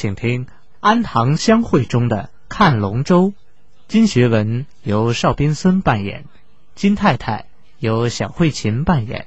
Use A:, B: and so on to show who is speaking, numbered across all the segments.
A: 请听安堂相会中的看龙舟。金学文由邵斌森扮演，金太太由小慧琴扮演。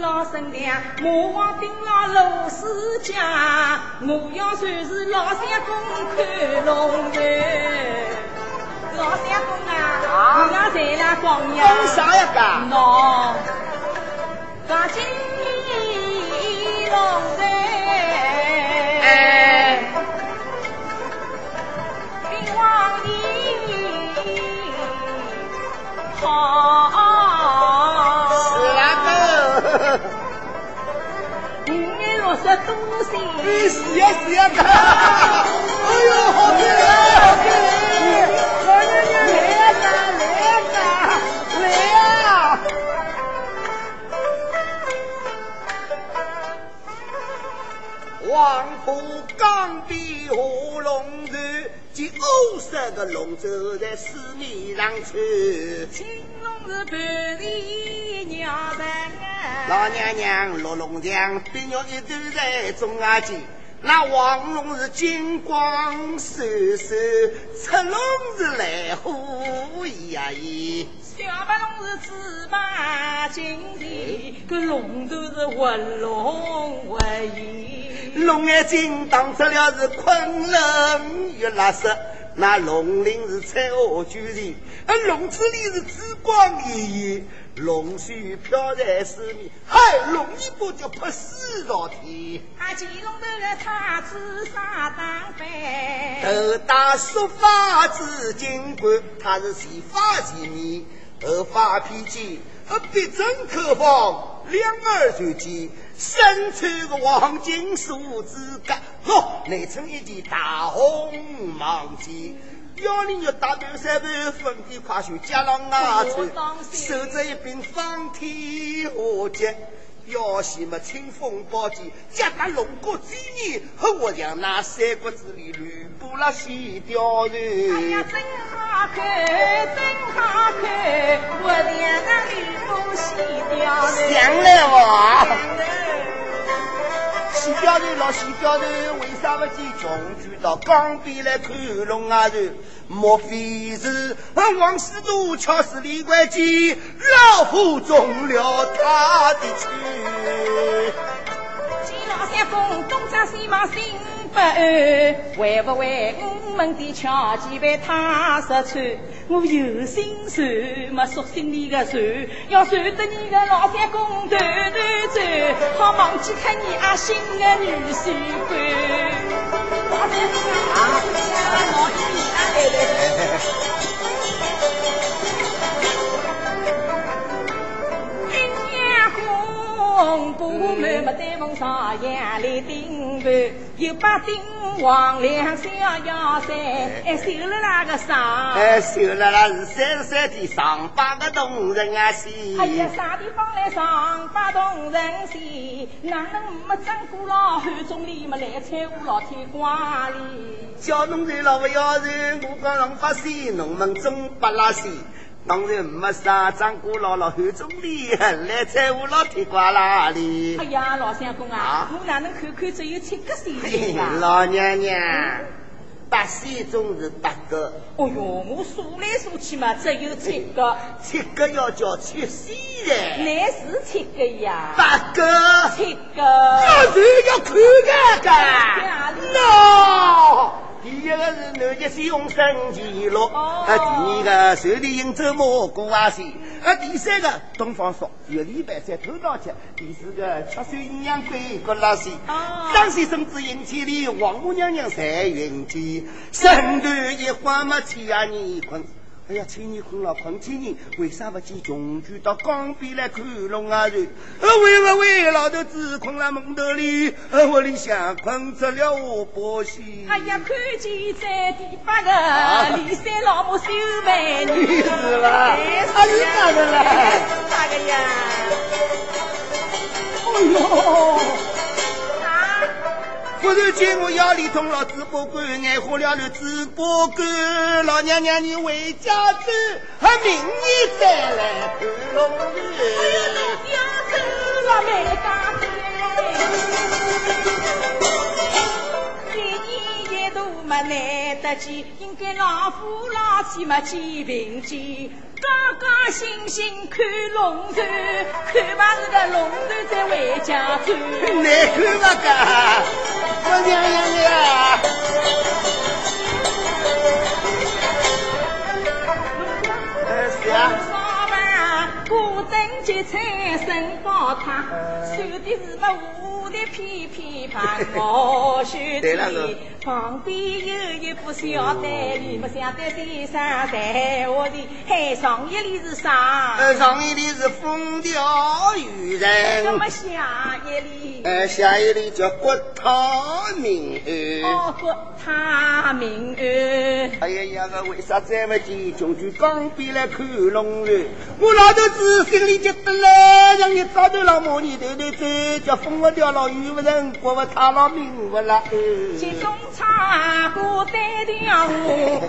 B: 老身娘，马王兵了罗氏家，我要算是老相公看龙船。老相公啊，我要在那光呀，
C: 光啥呀？
B: 干喏，干金龙船。
C: 是
B: 你若是多心，
C: 你是呀是呀个，哎呦，好漂亮，好漂亮！老娘娘来呀来呀来呀！黄浦江边画龙船。见欧色的龙舟在水面上穿，
B: 青龙是半里鸟人啊。
C: 老娘娘落龙江，碧玉一头在中阿间。那黄龙是金光闪闪，赤龙是蓝虎呀咦。
B: 小白龙是紫马金蹄，个龙头是活龙活鹰。
C: 龙眼睛当出了是昆仑玉拉色，那龙鳞是彩霞巨人，而龙子里是紫光熠熠，龙须飘在水面，嗨，龙尾巴就拍四朝天。
B: 啊，金龙头的太子啥打扮？
C: 头戴束发紫金冠，他是洗发前面。头发披肩，鼻针口方，两耳垂肩，身穿个黄金束子甲，喏，内衬一件大红蟒巾，腰里要打短衫盘，粉底快袖加上牙穿，手着一柄方天画戟。要什么清风宝剑，夹打龙骨之年，和我像那三国志里吕布那西雕人。
B: 哎呀，真好看，真好看，我将那吕布西雕人。
C: 想了哇。西雕人老西雕人，为啥不见穷举到江边来看龙啊？头莫非是王师徒巧施李关计，老虎中了他的计？
B: 金老三公东张西望心不安，会不会我们的巧计被他识穿？我有心传，没索性你个传，要传得你个老三公头头转，好忘记看你阿新的女婿官。老三公啊，红布满没在门上，杨来顶盘，又把顶王两小腰山，哎，绣了那个上，
C: 哎，绣了那是三十三的上八个动人啊戏。
B: 哎呀，啥地方来上八动人戏？哪能没张过老汉中里没来参我老天瓜里？
C: 小农人老不要人，我讲上八岁，农们真不拉西。当然没啥张过老老汉中里来在我老铁瓜那里。
B: 哎呀，老相公啊，我哪能看看只有七个岁数
C: 啊？老娘娘，八岁中是八个。
B: 哦哟，我数来数去嘛，只有七个。
C: 七个要叫七岁的。
B: 乃是七个呀。
C: 八个。
B: 七个。
C: 当然要看个个。喏。第一个是南极西红生记录，啊，第二个手里银州蘑菇啊西，啊，第三个东方朔有礼拜三头道吃，第四个七岁阴阳鬼过拉西，张先生子迎千里，王母娘娘在云间，身段一花没起啊你困。哎呀，千年困了，困千年，为啥不见穷举到江边来看龙啊？人，为不为老头子困在梦头里，我里向困着了我把戏。
B: 哎呀，看见在第八个李三老母修眉女
C: 是吧？他是哪个了？
B: 哪个呀？
C: 哎呦！忽然间我腰里痛了，直播官，眼花了了，直播官，老娘娘你回家走，明年再来看龙
B: 女。要走了没家走，一年一度没来得及，应该老夫老妻没见平见。高高兴兴看龙船，看把这个龙船在回家转。
C: 难看不噶？我娘娘呀！是啊。
B: 古灯结彩生宝塔，绣的是 那五的翩翩盘，我绣的旁边有一副小单里，不晓得先生在我的，嘿上一里是啥？
C: 呃，上一里是风调雨人。
B: 那么下一里？
C: 呃，下一里叫国泰民安。
B: 哦，国泰民安。
C: 哎呀呀，我为啥这么急？穷去江边来看龙船，我老头子。心里就得了，让你早头老母你头头走，叫风不掉了，雨不人，过不他了，命不了。
B: 金钟唱歌单调，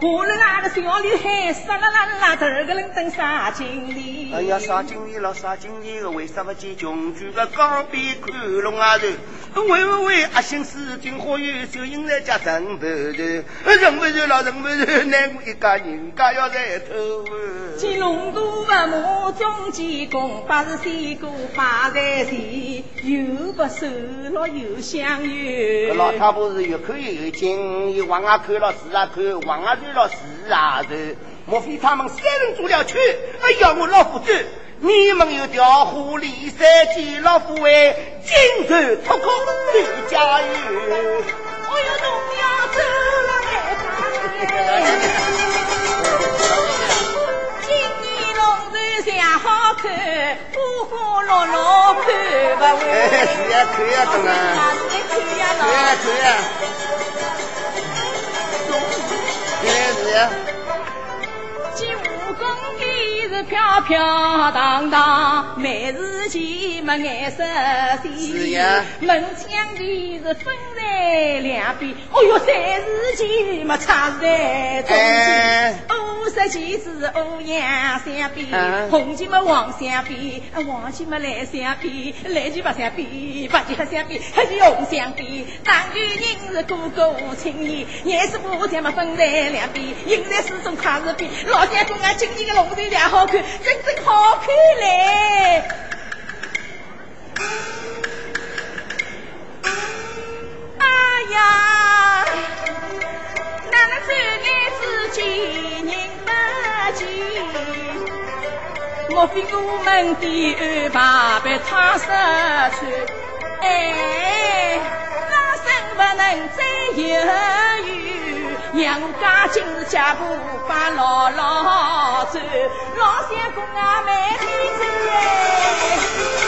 B: 我了那个小女孩，沙啦啦啦，这个人等杀经理。
C: 哎呀，杀经理了，杀经理了，为什么见穷举个江边看龙啊头？喂喂喂，阿星是金花园，收银在家挣不人，挣不人了，挣不人，难过一家人家要在偷。
B: 金龙都不马中济公，八十三个八在地，又不收了又相约。
C: 老太婆是越看越近，又往外看了是啊看，往外转了是啊转。莫非他们三人做了圈？哎呀，我老夫子，你们有条狐狸三见老夫为金蝉脱壳对家园。
B: 哎呀，侬要走了哎，相好看，花花绿绿看不完。
C: 哎，是呀，看呀，懂
B: 啊。看呀，看呀，
C: 看呀。哎，是呀。
B: 是飘飘荡荡，每日前没颜色
C: 鲜。
B: 门墙前是分在两边，哦哟，三日前没插在中间。五十前是欧阳相比，红旗么黄相比，黄旗么蓝相比，蓝旗白相比，白旗黑相比，黑旗红相比。当有人是个个青年，颜色不同么分在两边，赢在手中卡是比。老相公啊，今年的龙头两好看。真正好看嘞！转眼之间认不记，莫非我们的安排被他识穿？哎，那身不能再犹豫，娘我今日脚步把老老走，老小公啊慢点走哎。